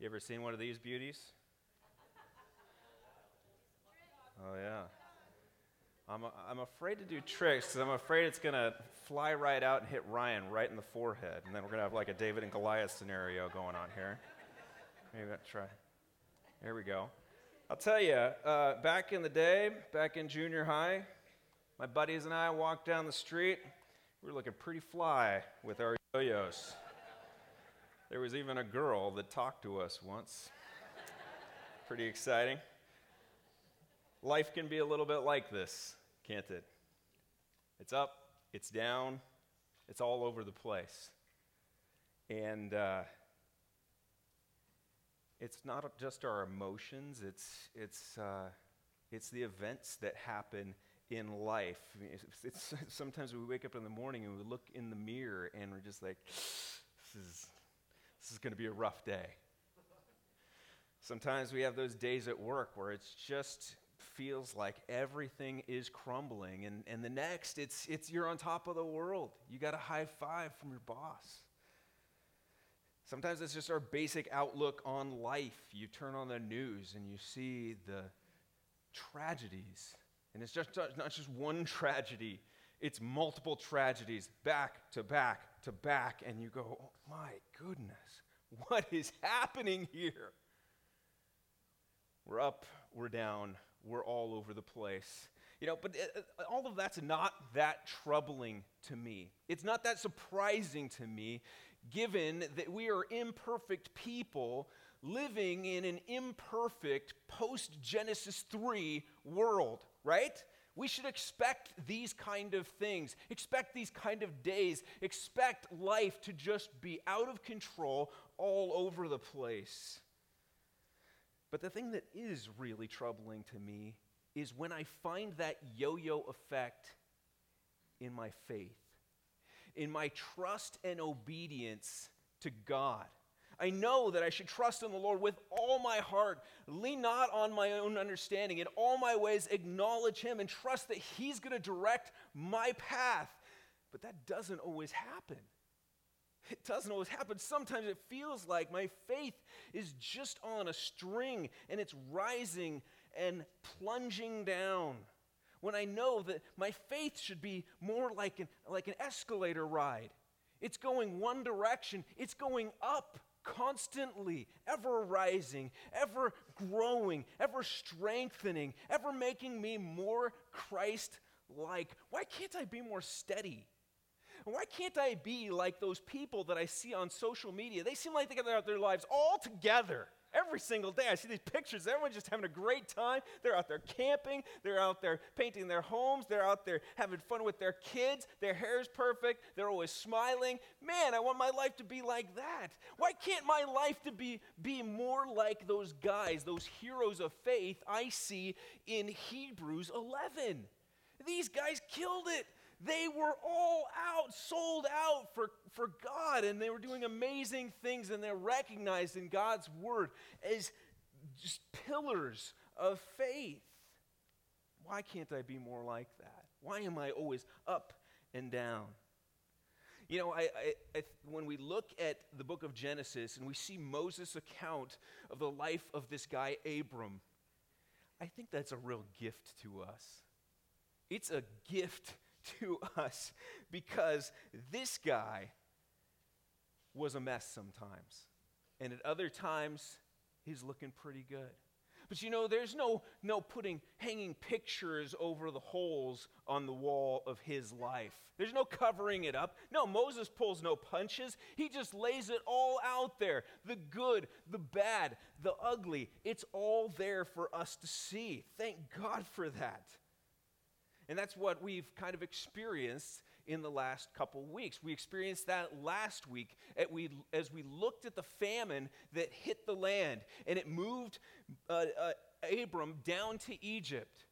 You ever seen one of these beauties? Oh, yeah. I'm, I'm afraid to do tricks because I'm afraid it's going to fly right out and hit Ryan right in the forehead. And then we're going to have like a David and Goliath scenario going on here. Maybe I'll try. There we go. I'll tell you, uh, back in the day, back in junior high, my buddies and I walked down the street. We were looking pretty fly with our yo yos. There was even a girl that talked to us once. pretty exciting. Life can be a little bit like this, can't it? It's up, it's down, it's all over the place. And uh, it's not just our emotions, it's, it's, uh, it's the events that happen in life. It's, it's, sometimes we wake up in the morning and we look in the mirror and we're just like, this is, this is going to be a rough day. Sometimes we have those days at work where it just feels like everything is crumbling and, and the next it's, it's you're on top of the world. You got a high five from your boss. Sometimes it's just our basic outlook on life. You turn on the news and you see the tragedies and it's just not just one tragedy it's multiple tragedies back to back to back and you go oh, my goodness what is happening here we're up we're down we're all over the place. You know, but it, uh, uh, all of that's not that troubling to me. It's not that surprising to me, given that we are imperfect people living in an imperfect post Genesis 3 world, right? We should expect these kind of things, expect these kind of days, expect life to just be out of control all over the place. But the thing that is really troubling to me is when I find that yo yo effect in my faith, in my trust and obedience to God. I know that I should trust in the Lord with all my heart, lean not on my own understanding, in all my ways acknowledge Him and trust that He's going to direct my path. But that doesn't always happen. It doesn't always happen. Sometimes it feels like my faith is just on a string and it's rising and plunging down. When I know that my faith should be more like an, like an escalator ride. It's going one direction, it's going up constantly, ever rising, ever growing, ever strengthening, ever making me more Christ like. Why can't I be more steady? Why can't I be like those people that I see on social media? They seem like they got their lives all together every single day. I see these pictures. Everyone's just having a great time. They're out there camping. They're out there painting their homes. They're out there having fun with their kids. Their hair is perfect. They're always smiling. Man, I want my life to be like that. Why can't my life to be, be more like those guys, those heroes of faith I see in Hebrews 11? These guys killed it. They were all out, sold out for, for God, and they were doing amazing things, and they're recognized in God's word as just pillars of faith. Why can't I be more like that? Why am I always up and down? You know, I, I, I, when we look at the book of Genesis and we see Moses' account of the life of this guy, Abram, I think that's a real gift to us. It's a gift to us because this guy was a mess sometimes. And at other times, he's looking pretty good. But you know, there's no, no putting, hanging pictures over the holes on the wall of his life. There's no covering it up. No, Moses pulls no punches. He just lays it all out there the good, the bad, the ugly. It's all there for us to see. Thank God for that. And that's what we've kind of experienced in the last couple weeks. We experienced that last week as we looked at the famine that hit the land and it moved uh, uh, Abram down to Egypt.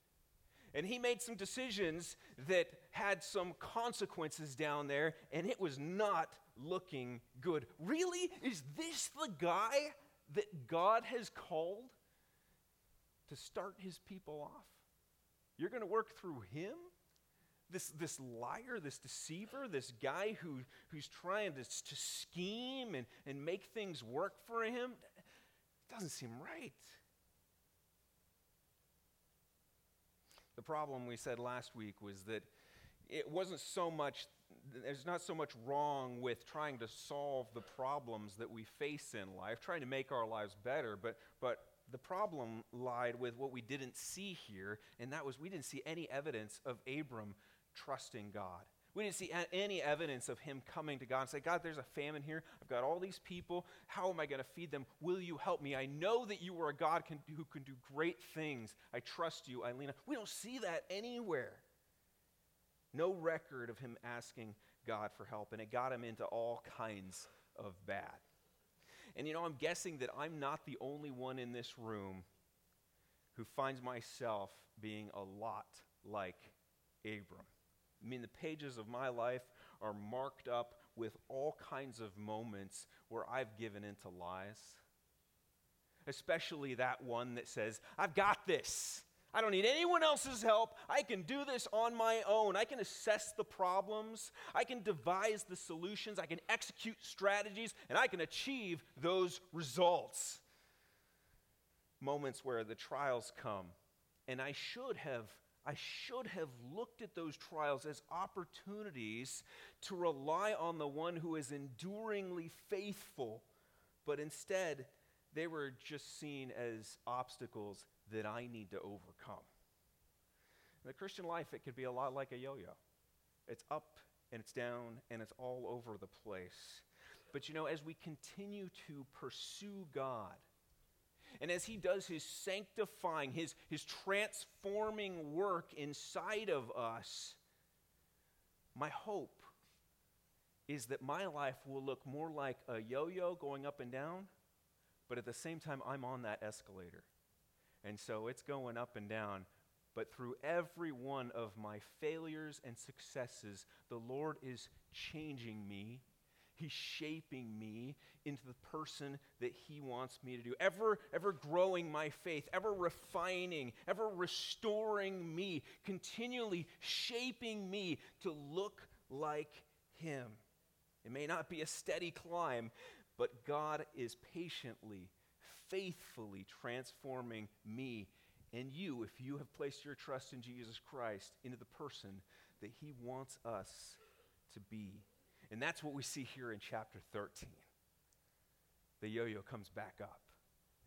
And he made some decisions that had some consequences down there, and it was not looking good. Really? Is this the guy that God has called to start his people off? You're going to work through him? This, this liar, this deceiver, this guy who, who's trying to, to scheme and, and make things work for him? It doesn't seem right. The problem we said last week was that it wasn't so much, there's not so much wrong with trying to solve the problems that we face in life, trying to make our lives better, but, but the problem lied with what we didn't see here, and that was we didn't see any evidence of Abram trusting God. We didn't see any evidence of him coming to God and say, God, there's a famine here. I've got all these people. How am I going to feed them? Will you help me? I know that you are a God can, who can do great things. I trust you, Eileen. We don't see that anywhere. No record of him asking God for help, and it got him into all kinds of bad. And you know, I'm guessing that I'm not the only one in this room who finds myself being a lot like Abram. I mean, the pages of my life are marked up with all kinds of moments where I've given into lies. Especially that one that says, I've got this. I don't need anyone else's help. I can do this on my own. I can assess the problems. I can devise the solutions. I can execute strategies, and I can achieve those results. Moments where the trials come, and I should have I should have looked at those trials as opportunities to rely on the one who is enduringly faithful, but instead, they were just seen as obstacles that I need to overcome. In the Christian life, it could be a lot like a yo yo it's up and it's down and it's all over the place. But you know, as we continue to pursue God, and as he does his sanctifying, his, his transforming work inside of us, my hope is that my life will look more like a yo yo going up and down, but at the same time, I'm on that escalator. And so it's going up and down. But through every one of my failures and successes, the Lord is changing me He's shaping me into the person that He wants me to do. Ever, ever growing my faith, ever refining, ever restoring me, continually shaping me to look like Him. It may not be a steady climb, but God is patiently, faithfully transforming me and you, if you have placed your trust in Jesus Christ, into the person that He wants us to be. And that's what we see here in chapter 13. The yo yo comes back up.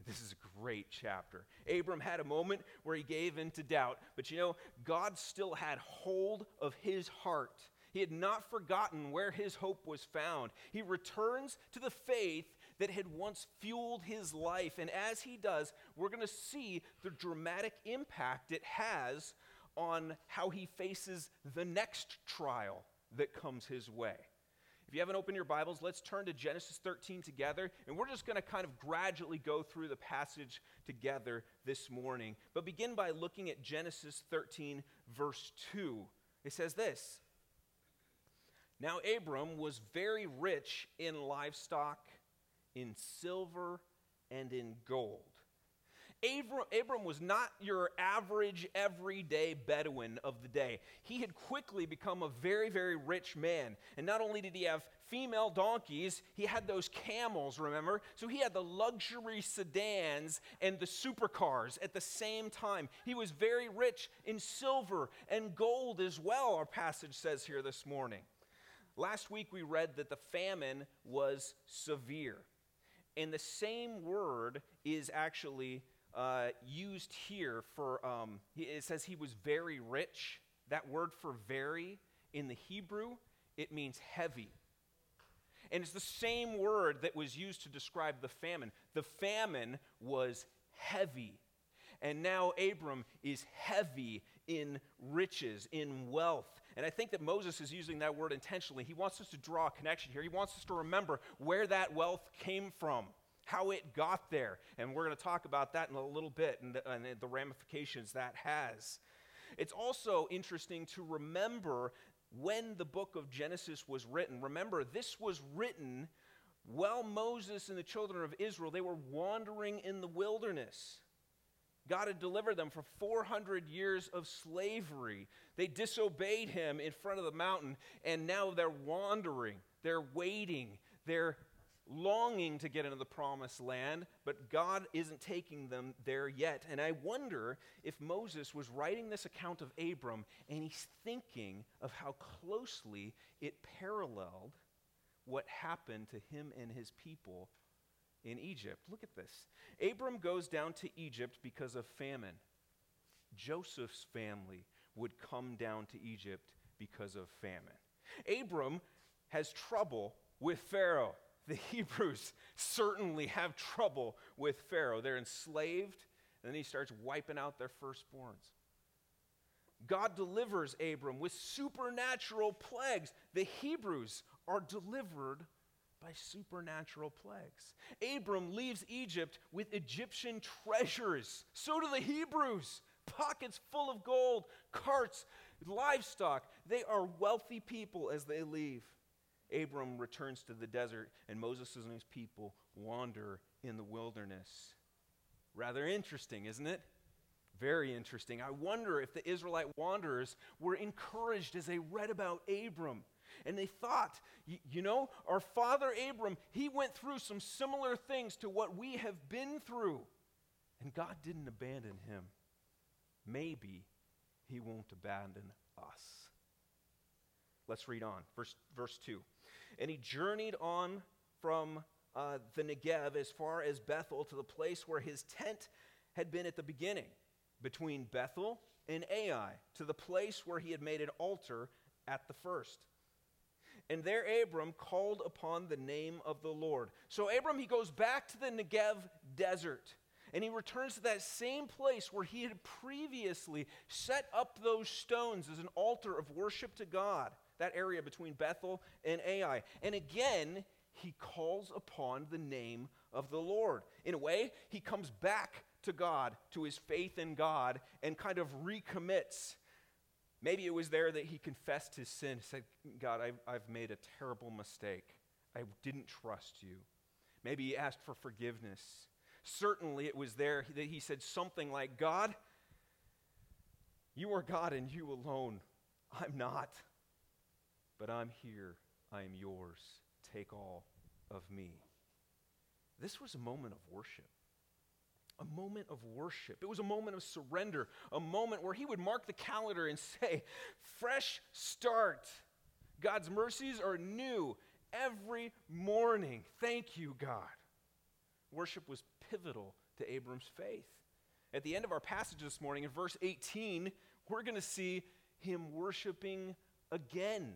This is a great chapter. Abram had a moment where he gave in to doubt, but you know, God still had hold of his heart. He had not forgotten where his hope was found. He returns to the faith that had once fueled his life. And as he does, we're going to see the dramatic impact it has on how he faces the next trial that comes his way. If you haven't opened your Bibles, let's turn to Genesis 13 together, and we're just going to kind of gradually go through the passage together this morning. But begin by looking at Genesis 13, verse 2. It says this Now Abram was very rich in livestock, in silver, and in gold. Abram, Abram, was not your average, everyday Bedouin of the day. He had quickly become a very, very rich man. And not only did he have female donkeys, he had those camels, remember? So he had the luxury sedans and the supercars at the same time. He was very rich in silver and gold as well, our passage says here this morning. Last week we read that the famine was severe. And the same word is actually uh, used here for, um, it says he was very rich. That word for very in the Hebrew, it means heavy. And it's the same word that was used to describe the famine. The famine was heavy. And now Abram is heavy in riches, in wealth. And I think that Moses is using that word intentionally. He wants us to draw a connection here. He wants us to remember where that wealth came from how it got there. And we're going to talk about that in a little bit and the, and the ramifications that has. It's also interesting to remember when the book of Genesis was written. Remember, this was written while Moses and the children of Israel, they were wandering in the wilderness. God had delivered them from 400 years of slavery. They disobeyed him in front of the mountain, and now they're wandering. They're waiting. They're longing to get into the promised land, but God isn't taking them there yet. And I wonder if Moses was writing this account of Abram and he's thinking of how closely it paralleled what happened to him and his people in Egypt. Look at this. Abram goes down to Egypt because of famine. Joseph's family would come down to Egypt because of famine. Abram has trouble with Pharaoh. The Hebrews certainly have trouble with Pharaoh. They're enslaved, and then he starts wiping out their firstborns. God delivers Abram with supernatural plagues. The Hebrews are delivered by supernatural plagues. Abram leaves Egypt with Egyptian treasures. So do the Hebrews. Pockets full of gold, carts, livestock. They are wealthy people as they leave. Abram returns to the desert, and Moses and his people wander in the wilderness. Rather interesting, isn't it? Very interesting. I wonder if the Israelite wanderers were encouraged as they read about Abram. And they thought, you know, our father Abram, he went through some similar things to what we have been through. And God didn't abandon him. Maybe he won't abandon us. Let's read on. Verse, verse 2. And he journeyed on from uh, the Negev as far as Bethel to the place where his tent had been at the beginning, between Bethel and Ai, to the place where he had made an altar at the first. And there Abram called upon the name of the Lord. So Abram, he goes back to the Negev desert. And he returns to that same place where he had previously set up those stones as an altar of worship to God, that area between Bethel and Ai. And again, he calls upon the name of the Lord. In a way, he comes back to God, to his faith in God, and kind of recommits Maybe it was there that he confessed his sin, said, God, I've, I've made a terrible mistake. I didn't trust you. Maybe he asked for forgiveness. Certainly it was there that he said something like, God, you are God and you alone. I'm not. But I'm here. I am yours. Take all of me. This was a moment of worship a moment of worship. It was a moment of surrender, a moment where he would mark the calendar and say, Fresh start. God's mercies are new every morning. Thank you, God. Worship was pivotal to Abram's faith. At the end of our passage this morning, in verse 18, we're going to see him worshiping again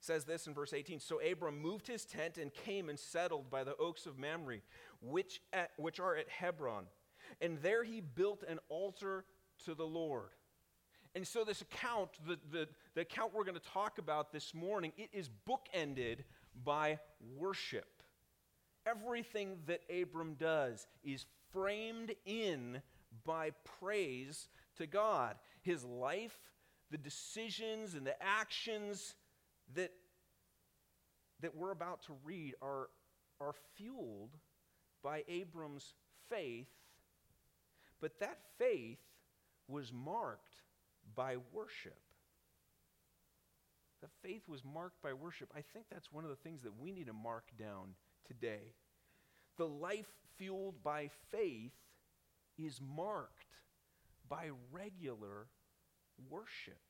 says this in verse 18 So Abram moved his tent and came and settled by the oaks of Mamre, which, at, which are at Hebron. And there he built an altar to the Lord. And so, this account, the, the, the account we're going to talk about this morning, it is bookended by worship. Everything that Abram does is framed in by praise to God. His life, the decisions, and the actions that, that we're about to read are, are fueled by Abram's faith, but that faith was marked by worship. The faith was marked by worship. I think that's one of the things that we need to mark down today. The life fueled by faith is marked by regular worship.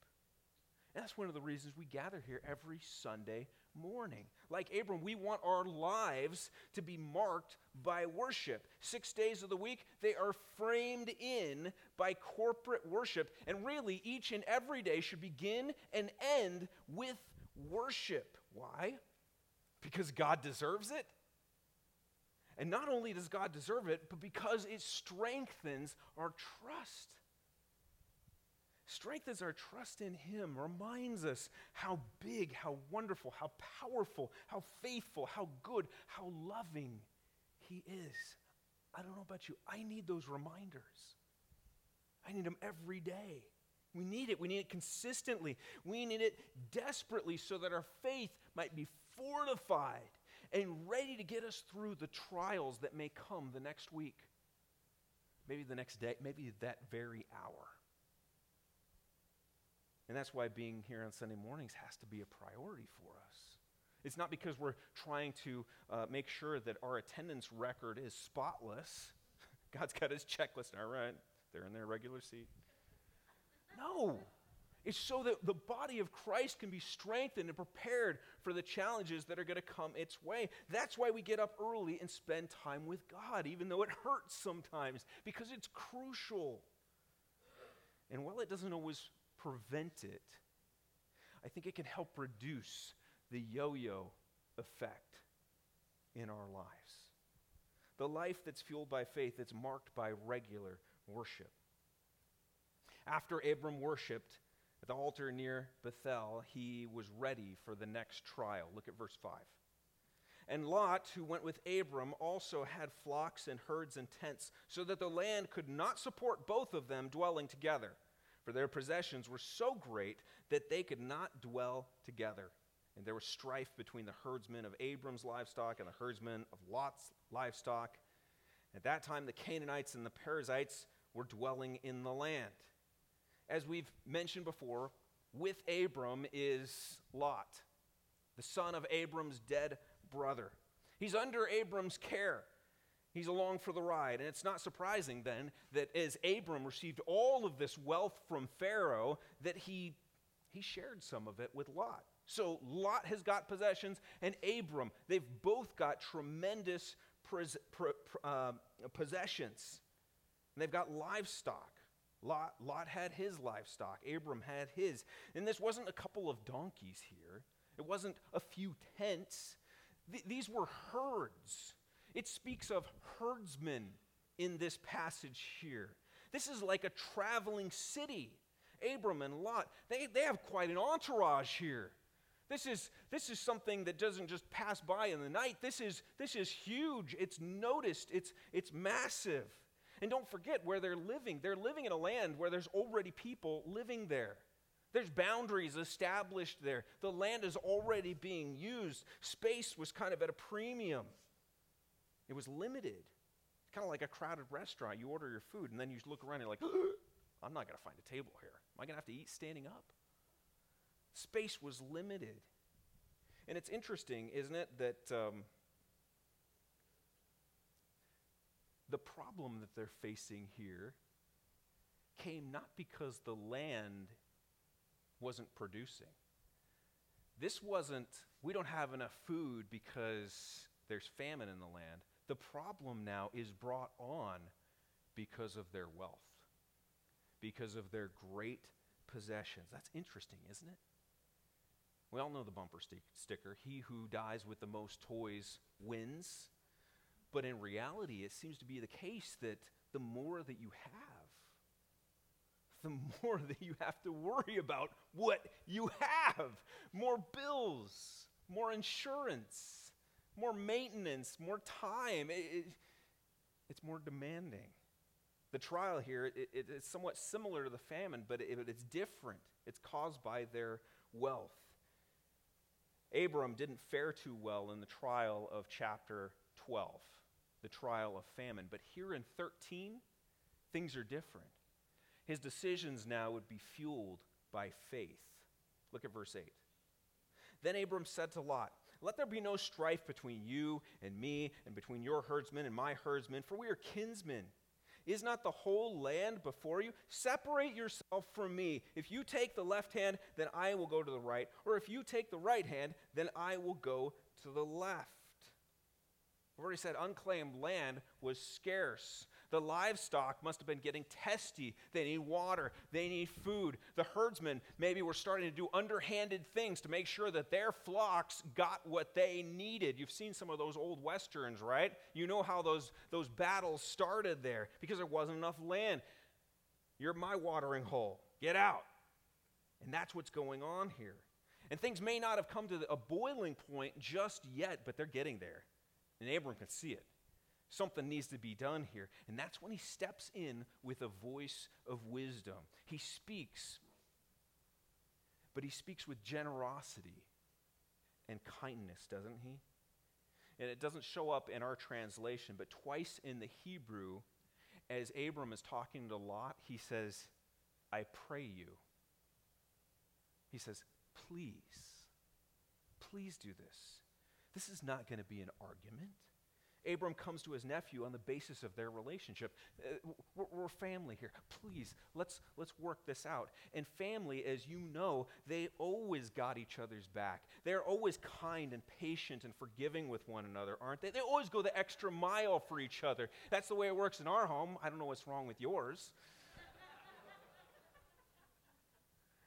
And that's one of the reasons we gather here every Sunday morning. Like Abram, we want our lives to be marked by worship. Six days of the week, they are framed in by corporate worship. And really, each and every day should begin and end with worship. Why? Because God deserves it. And not only does God deserve it, but because it strengthens our trust strengthens our trust in Him, reminds us how big, how wonderful, how powerful, how faithful, how good, how loving He is. I don't know about you, I need those reminders. I need them every day. We need it. We need it consistently. We need it desperately so that our faith might be fortified and ready to get us through the trials that may come the next week, maybe the next day, maybe that very hour. And that's why being here on Sunday mornings has to be a priority for us. It's not because we're trying to uh, make sure that our attendance record is spotless. God's got his checklist. All right, they're in their regular seat. No. It's so that the body of Christ can be strengthened and prepared for the challenges that are going to come its way. That's why we get up early and spend time with God, even though it hurts sometimes, because it's crucial. And while it doesn't always prevent it, I think it can help reduce the yo yo effect in our lives. The life that's fueled by faith, that's marked by regular worship. After Abram worshiped, at the altar near Bethel, he was ready for the next trial. Look at verse 5. And Lot, who went with Abram, also had flocks and herds and tents, so that the land could not support both of them dwelling together. For their possessions were so great that they could not dwell together. And there was strife between the herdsmen of Abram's livestock and the herdsmen of Lot's livestock. At that time, the Canaanites and the Perizzites were dwelling in the land as we've mentioned before, with Abram is Lot, the son of Abram's dead brother. He's under Abram's care. He's along for the ride. And it's not surprising then that as Abram received all of this wealth from Pharaoh, that he, he shared some of it with Lot. So Lot has got possessions, and Abram, they've both got tremendous pres- uh, possessions. And they've got livestock. Lot, Lot had his livestock, Abram had his. And this wasn't a couple of donkeys here, it wasn't a few tents. Th- these were herds. It speaks of herdsmen in this passage here. This is like a traveling city. Abram and Lot, they, they have quite an entourage here. This is, this is something that doesn't just pass by in the night. This is, this is huge. It's noticed. It's, it's massive. And don't forget where they're living. They're living in a land where there's already people living there. There's boundaries established there. The land is already being used. Space was kind of at a premium, it was limited. It's kind of like a crowded restaurant. You order your food, and then you look around and you're like, I'm not going to find a table here. Am I going to have to eat standing up? Space was limited. And it's interesting, isn't it, that. Um, the problem that they're facing here came not because the land wasn't producing. This wasn't, we don't have enough food because there's famine in the land. The problem now is brought on because of their wealth, because of their great possessions. That's interesting, isn't it? We all know the bumper st- sticker He who dies with the most toys wins. But in reality, it seems to be the case that the more that you have, the more that you have to worry about what you have. More bills, more insurance, more maintenance, more time. It, it, it's more demanding. The trial here it, it's somewhat similar to the famine, but it's different. It's caused by their wealth. Abram didn't fare too well in the trial of chapter 12 the trial of famine. But here in 13, things are different. His decisions now would be fueled by faith. Look at verse 8. Then Abram said to Lot, Let there be no strife between you and me, and between your herdsmen and my herdsmen, for we are kinsmen. Is not the whole land before you? Separate yourself from me. If you take the left hand, then I will go to the right. Or if you take the right hand, then I will go to the left. I've already said unclaimed land was scarce. The livestock must have been getting testy. They need water, they need food. The herdsmen maybe were starting to do underhanded things to make sure that their flocks got what they needed. You've seen some of those old westerns, right? You know how those, those battles started there because there wasn't enough land. You're my watering hole. Get out. And that's what's going on here. And things may not have come to a boiling point just yet, but they're getting there. And Abram can see it. Something needs to be done here. And that's when he steps in with a voice of wisdom. He speaks, but he speaks with generosity and kindness, doesn't he? And it doesn't show up in our translation, but twice in the Hebrew, as Abram is talking to Lot, he says, I pray you. He says, please, please do this. This is not going to be an argument. Abram comes to his nephew on the basis of their relationship. Uh, we're, we're, family here. Please, let's, let's work this out. And family, as you know, they always got each other's back. They're always kind and patient and forgiving with one another, aren't they? They always go the extra mile for each other. That's the way it works in our home. I don't know what's wrong with yours.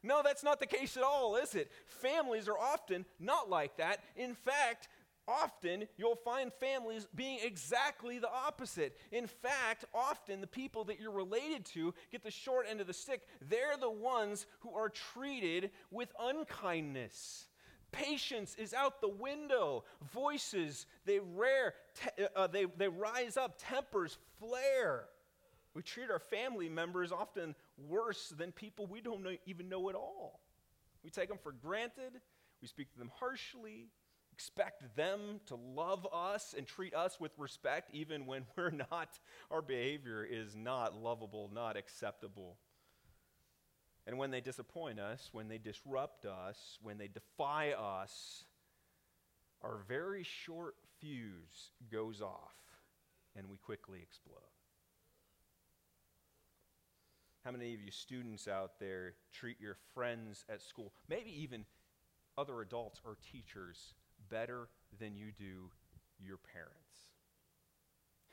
No, that's not the case at all, is it? Families are often not like that. In fact, often you'll find families being exactly the opposite. In fact, often the people that you're related to get the short end of the stick. They're the ones who are treated with unkindness. Patience is out the window. Voices, they rare, te- uh, they, they rise up. Tempers flare. We treat our family members often worse than people we don't know, even know at all. We take them for granted. We speak to them harshly expect them to love us and treat us with respect even when we're not, our behavior is not lovable, not acceptable. And when they disappoint us, when they disrupt us, when they defy us, our very short fuse goes off and we quickly explode. How many of you students out there treat your friends at school, maybe even other adults or teachers, better than you do your parents?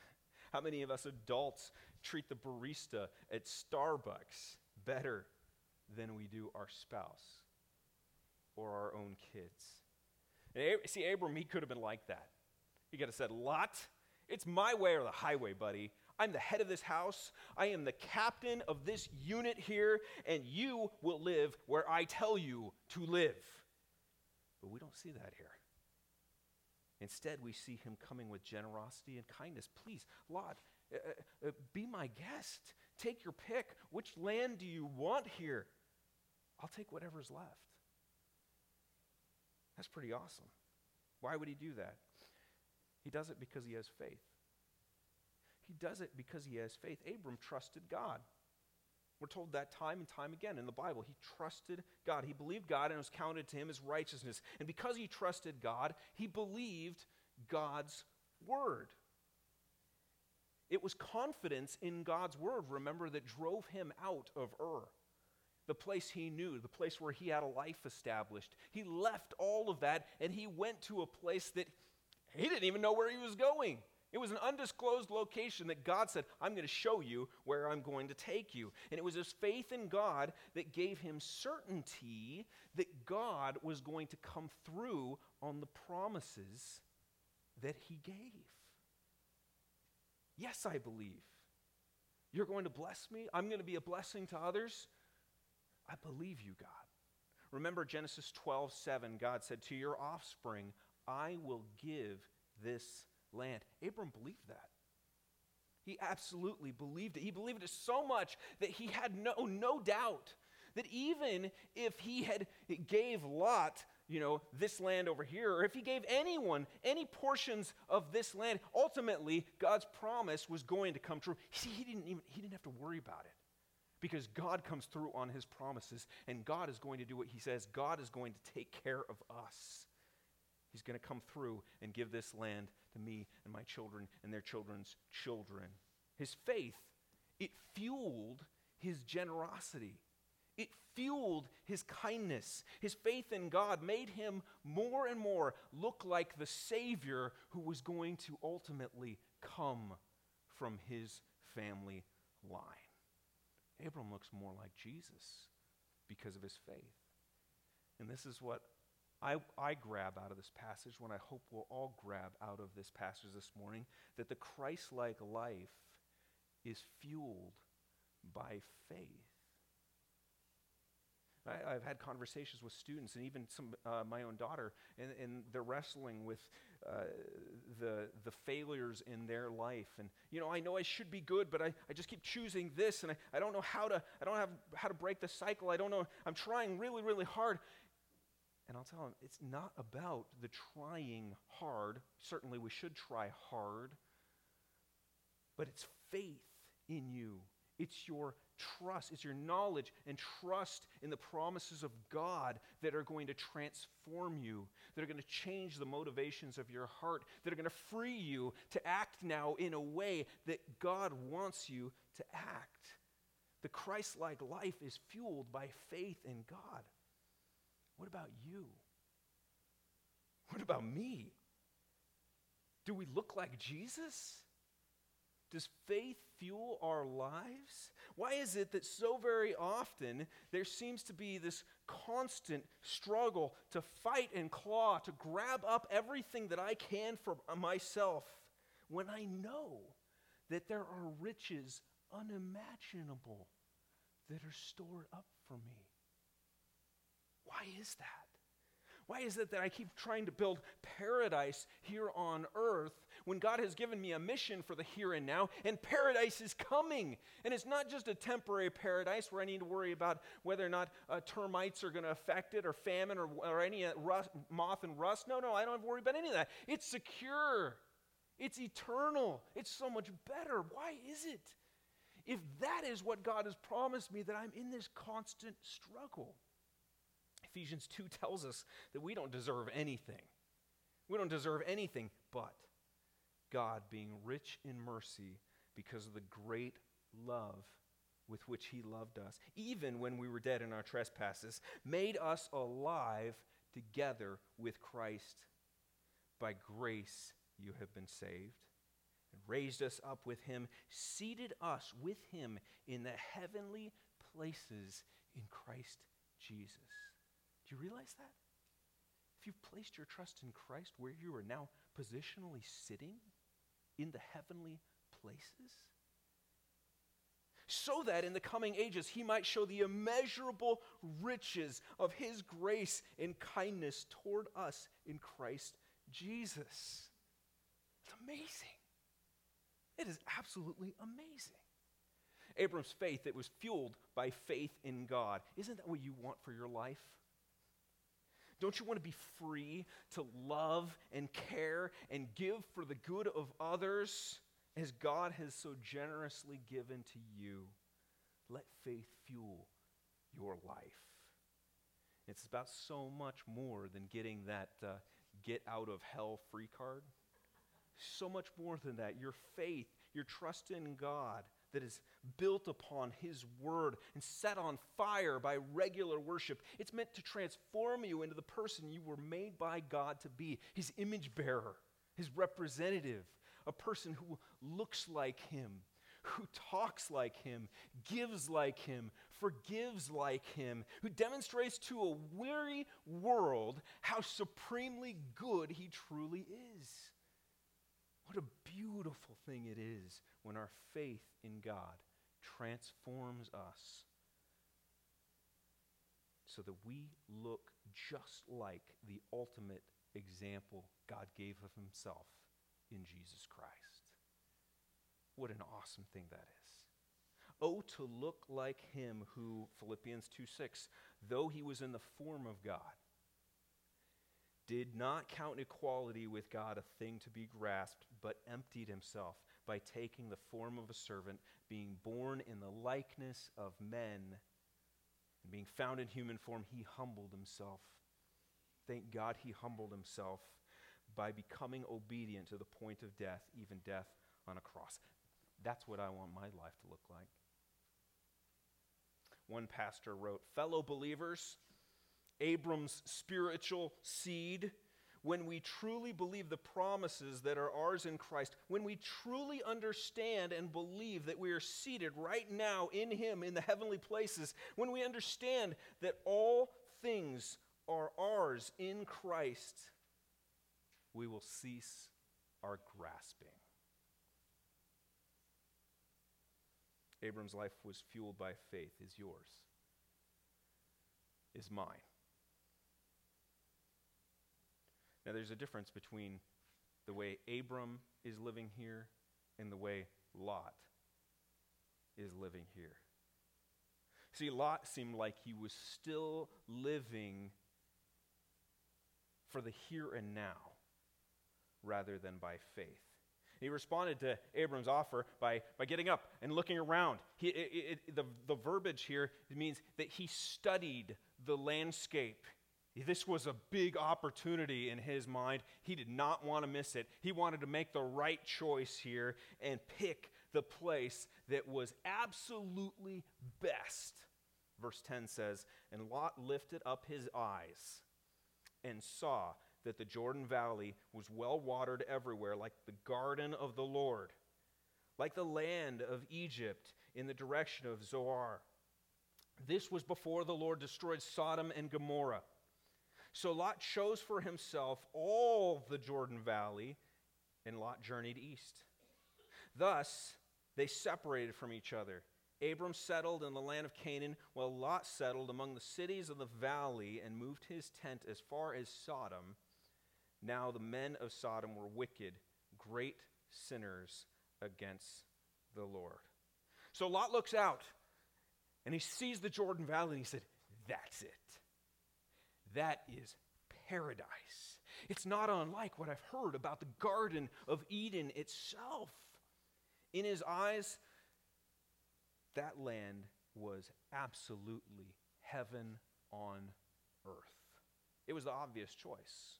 How many of us adults treat the barista at Starbucks better than we do our spouse or our own kids? And see, Abram, he could have been like that. He could have said, Lot, it's my way or the highway, buddy. I'm the head of this house. I am the captain of this unit here, and you will live where I tell you to live. But we don't see that here. Instead, we see him coming with generosity and kindness. Please, Lot, uh, uh, uh, be my guest. Take your pick. Which land do you want here? I'll take whatever's left. That's pretty awesome. Why would he do that? He does it because he has faith. He does it because he has faith. Abram trusted God. We're told that time and time again in the Bible. He trusted God. He believed God and it was counted to him as righteousness. And because he trusted God, he believed God's word. It was confidence in God's word, remember, that drove him out of Ur, the place he knew, the place where he had a life established. He left all of that and he went to a place that he didn't even know where he was going. It was an undisclosed location that God said, I'm going to show you where I'm going to take you. And it was his faith in God that gave him certainty that God was going to come through on the promises that he gave. Yes, I believe. You're going to bless me. I'm going to be a blessing to others. I believe you, God. Remember Genesis 12, 7, God said, To your offspring, I will give this land. Abram believed that. He absolutely believed it. He believed it so much that he had no, no doubt that even if he had gave Lot, you know, this land over here, or if he gave anyone any portions of this land, ultimately God's promise was going to come true. See, he didn't even he didn't have to worry about it. Because God comes through on his promises, and God is going to do what he says. God is going to take care of us. He's going to come through and give this land to me and my children and their children's children. His faith, it fueled his generosity. It fueled his kindness. His faith in God made him more and more look like the Savior who was going to ultimately come from his family line. Abram looks more like Jesus because of his faith. And this is what I, I grab out of this passage, what I hope we'll all grab out of this passage this morning, that the Christ like life is fueled by faith. I, have had conversations with students and even some, uh, my own daughter, and, and they're wrestling with uh, the, the failures in their life. And, you know, I know I should be good, but I, I just keep choosing this, and I, I don't know how to, I don't have how to break the cycle. I don't know, I'm trying really, really hard. And I'll tell him, it's not about the trying hard. Certainly, we should try hard. But it's faith in you, it's your trust, it's your knowledge and trust in the promises of God that are going to transform you, that are going to change the motivations of your heart, that are going to free you to act now in a way that God wants you to act. The Christ like life is fueled by faith in God. What about you? What about me? Do we look like Jesus? Does faith fuel our lives? Why is it that so very often there seems to be this constant struggle to fight and claw, to grab up everything that I can for myself, when I know that there are riches unimaginable that are stored up for me? Why is that? Why is it that I keep trying to build paradise here on earth when God has given me a mission for the here and now, and paradise is coming? And it's not just a temporary paradise where I need to worry about whether or not uh, termites are going to affect it, or famine, or, or any uh, rust, moth and rust. No, no, I don't have to worry about any of that. It's secure, it's eternal, it's so much better. Why is it? If that is what God has promised me, that I'm in this constant struggle. Ephesians 2 tells us that we don't deserve anything. We don't deserve anything but God being rich in mercy because of the great love with which he loved us, even when we were dead in our trespasses, made us alive together with Christ. By grace you have been saved, and raised us up with him, seated us with him in the heavenly places in Christ Jesus. Do you realize that? If you've placed your trust in Christ, where you are now positionally sitting in the heavenly places, so that in the coming ages he might show the immeasurable riches of his grace and kindness toward us in Christ Jesus. It's amazing. It is absolutely amazing. Abram's faith, it was fueled by faith in God. Isn't that what you want for your life? Don't you want to be free to love and care and give for the good of others as God has so generously given to you? Let faith fuel your life. It's about so much more than getting that uh, get out of hell free card. So much more than that. Your faith, your trust in God that is built upon His Word and set on fire by regular worship. It's meant to transform you into the person you were made by God to be His image bearer, His representative, a person who looks like Him, who talks like Him, gives like Him, forgives like Him, who demonstrates to a weary world how supremely good He truly is. Beautiful thing it is when our faith in God transforms us so that we look just like the ultimate example God gave of himself in Jesus Christ. What an awesome thing that is. Oh, to look like him who, Philippians 2 6, though he was in the form of God, did not count equality with God a thing to be grasped, but emptied himself by taking the form of a servant, being born in the likeness of men, and being found in human form, he humbled himself. Thank God he humbled himself by becoming obedient to the point of death, even death on a cross. That's what I want my life to look like. One pastor wrote Fellow believers, Abram's spiritual seed when we truly believe the promises that are ours in Christ, when we truly understand and believe that we are seated right now in Him in the heavenly places, when we understand that all things are ours in Christ, we will cease our grasping. Abram's life was fueled by faith, is yours, is mine. Now, there's a difference between the way Abram is living here and the way Lot is living here. See, Lot seemed like he was still living for the here and now rather than by faith. He responded to Abram's offer by, by getting up and looking around. He, it, it, the, the verbiage here means that he studied the landscape. This was a big opportunity in his mind. He did not want to miss it. He wanted to make the right choice here and pick the place that was absolutely best. Verse 10 says, And Lot lifted up his eyes and saw that the Jordan Valley was well watered everywhere, like the garden of the Lord, like the land of Egypt in the direction of Zoar. This was before the Lord destroyed Sodom and Gomorrah. So Lot chose for himself all the Jordan Valley, and Lot journeyed east. Thus, they separated from each other. Abram settled in the land of Canaan, while Lot settled among the cities of the valley and moved his tent as far as Sodom. Now the men of Sodom were wicked, great sinners against the Lord. So Lot looks out and he sees the Jordan Valley and he said, That's it. That is paradise. It's not unlike what I've heard about the Garden of Eden itself. In his eyes, that land was absolutely heaven on earth. It was the obvious choice.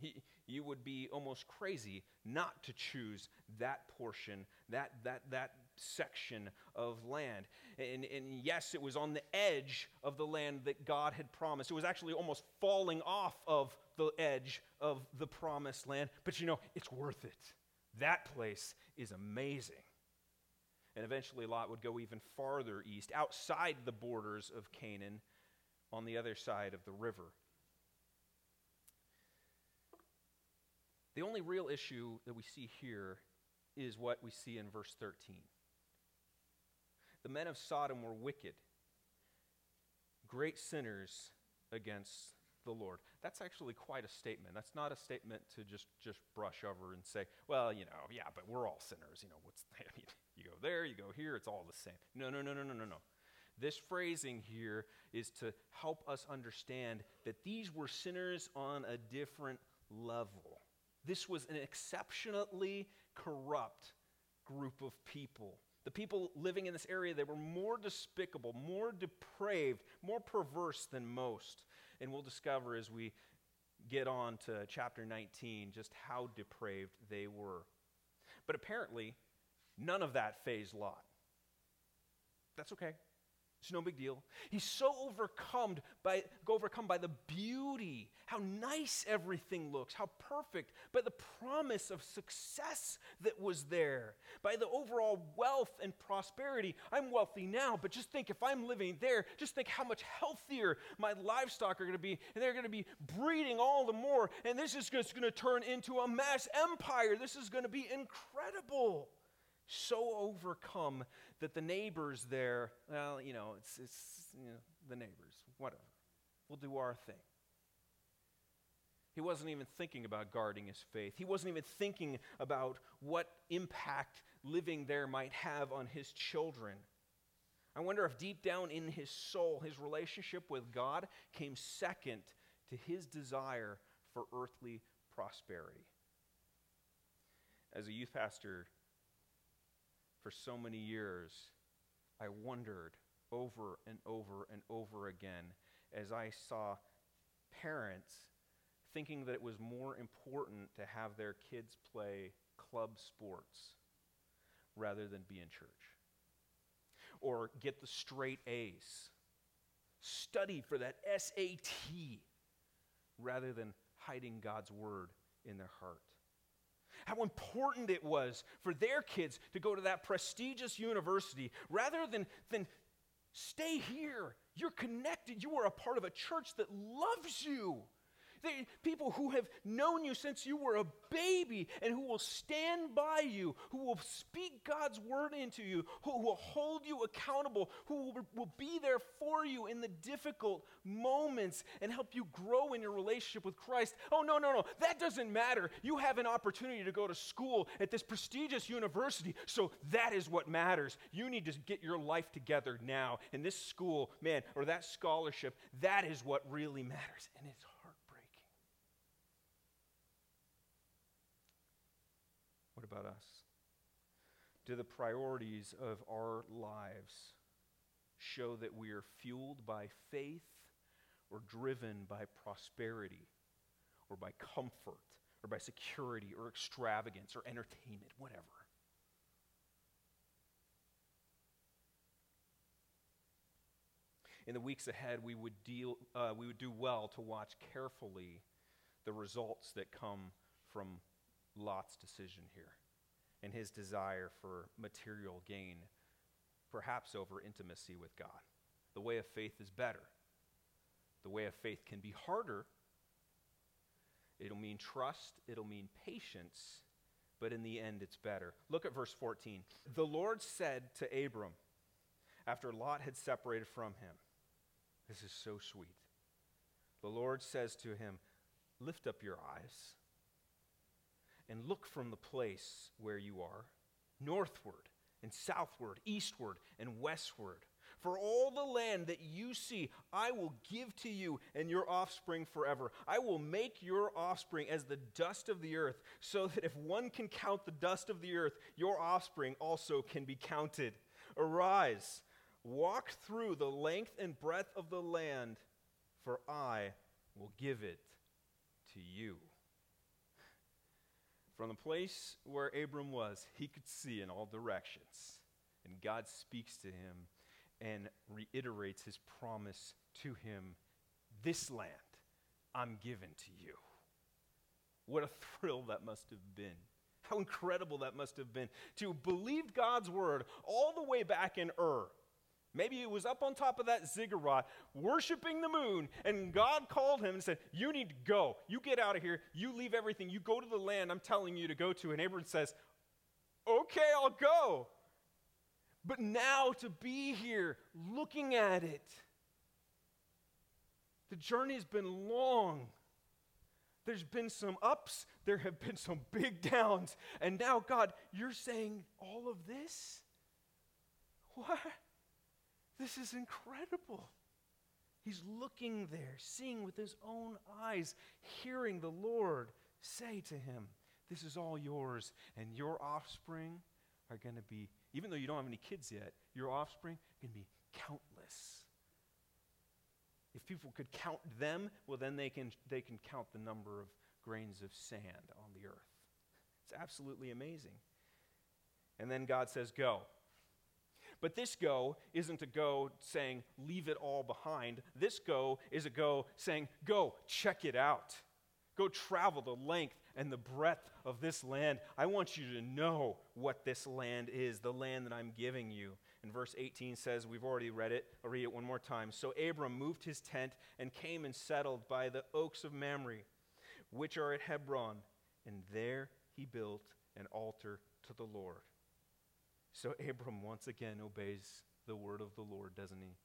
He, you would be almost crazy not to choose that portion, that, that, that section of land. And, and yes, it was on the edge of the land that God had promised. It was actually almost falling off of the edge of the promised land. But you know, it's worth it. That place is amazing. And eventually, Lot would go even farther east, outside the borders of Canaan, on the other side of the river. The only real issue that we see here is what we see in verse 13. The men of Sodom were wicked, great sinners against the Lord. That's actually quite a statement. That's not a statement to just, just brush over and say, well, you know, yeah, but we're all sinners. You know, what's, I mean, you go there, you go here, it's all the same. No, no, no, no, no, no, no. This phrasing here is to help us understand that these were sinners on a different level. This was an exceptionally corrupt group of people. The people living in this area, they were more despicable, more depraved, more perverse than most. And we'll discover as we get on to chapter 19 just how depraved they were. But apparently, none of that fazed Lot. That's okay. It's no big deal. He's so overcome by, overcome by the beauty, how nice everything looks, how perfect, by the promise of success that was there, by the overall wealth and prosperity. I'm wealthy now, but just think if I'm living there, just think how much healthier my livestock are going to be, and they're going to be breeding all the more, and this is just going to turn into a mass empire. This is going to be incredible so overcome that the neighbors there, well, you know, it's, it's you know, the neighbors, whatever. We'll do our thing. He wasn't even thinking about guarding his faith. He wasn't even thinking about what impact living there might have on his children. I wonder if deep down in his soul, his relationship with God came second to his desire for earthly prosperity. As a youth pastor for so many years, I wondered over and over and over again as I saw parents thinking that it was more important to have their kids play club sports rather than be in church. Or get the straight A's, study for that SAT rather than hiding God's word in their heart how important it was for their kids to go to that prestigious university rather than, than stay here. You're connected. You are a part of a church that loves you. They, people who have known you since you were a baby and who will stand by you, who will speak God's word into you, who will hold you accountable, who will, will be there for you in the difficult moments and help you grow in your relationship with Christ. Oh, no, no, no. That doesn't matter. You have an opportunity to go to school at this prestigious university, so that is what matters. You need to get your life together now. In this school, man, or that scholarship, that is what really matters. And it's What about us? Do the priorities of our lives show that we are fueled by faith or driven by prosperity or by comfort or by security or extravagance or entertainment, whatever? In the weeks ahead, we would, deal, uh, we would do well to watch carefully the results that come from Lot's decision here and his desire for material gain, perhaps over intimacy with God. The way of faith is better. The way of faith can be harder. It'll mean trust, it'll mean patience, but in the end, it's better. Look at verse 14. The Lord said to Abram, after Lot had separated from him, This is so sweet. The Lord says to him, Lift up your eyes and look from the place where you are, northward and southward, eastward and westward. For all the land that you see, I will give to you and your offspring forever. I will make your offspring as the dust of the earth, so that if one can count the dust of the earth, your offspring also can be counted. Arise, walk through the length and breadth of the land, for I will give it to you. From the place where Abram was, he could see in all directions. And God speaks to him and reiterates his promise to him This land I'm given to you. What a thrill that must have been. How incredible that must have been to believe God's word all the way back in Ur Maybe it was up on top of that ziggurat, worshiping the moon, and God called him and said, You need to go. You get out of here. You leave everything. You go to the land I'm telling you to go to. And Abram says, Okay, I'll go. But now to be here, looking at it, the journey has been long. There's been some ups, there have been some big downs. And now, God, you're saying all of this? What? This is incredible. He's looking there, seeing with his own eyes, hearing the Lord say to him, This is all yours, and your offspring are going to be, even though you don't have any kids yet, your offspring are going to be countless. If people could count them, well, then they can, they can count the number of grains of sand on the earth. It's absolutely amazing. And then God says, Go. But this go isn't a go saying, leave it all behind. This go is a go saying, go, check it out. Go travel the length and the breadth of this land. I want you to know what this land is, the land that I'm giving you. And verse 18 says, we've already read it. I'll read it one more time. So Abram moved his tent and came and settled by the oaks of Mamre, which are at Hebron. And there he built an altar to the Lord. So Abram once again obeys the word of the Lord, doesn't he?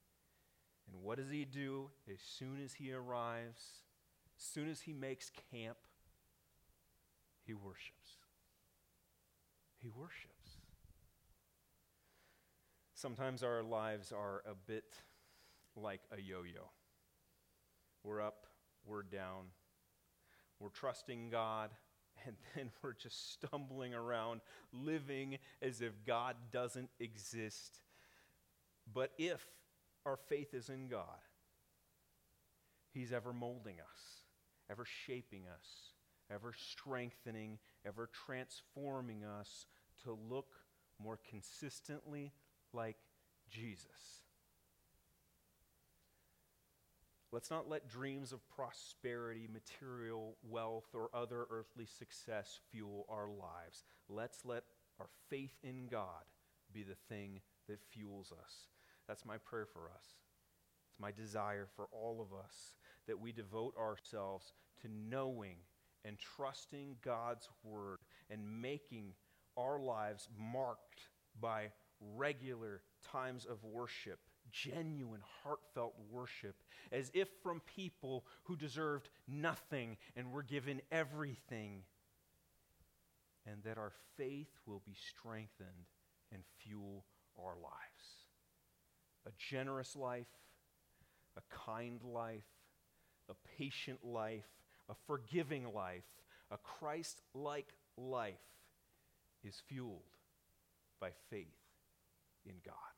And what does he do as soon as he arrives, as soon as he makes camp? He worships. He worships. Sometimes our lives are a bit like a yo yo. We're up, we're down. We're trusting God, and then we're just stumbling around, living as if God doesn't exist. But if our faith is in God, He's ever molding us, ever shaping us, ever strengthening, ever transforming us to look more consistently like Jesus. Let's not let dreams of prosperity, material wealth, or other earthly success fuel our lives. Let's let our faith in God be the thing that fuels us. That's my prayer for us. It's my desire for all of us that we devote ourselves to knowing and trusting God's word and making our lives marked by regular times of worship genuine, heartfelt worship, as if from people who deserved nothing and were given everything, and that our faith will be strengthened and fuel our lives. A generous life, a kind life, a patient life, a forgiving life, a Christ like life is fueled by faith in God.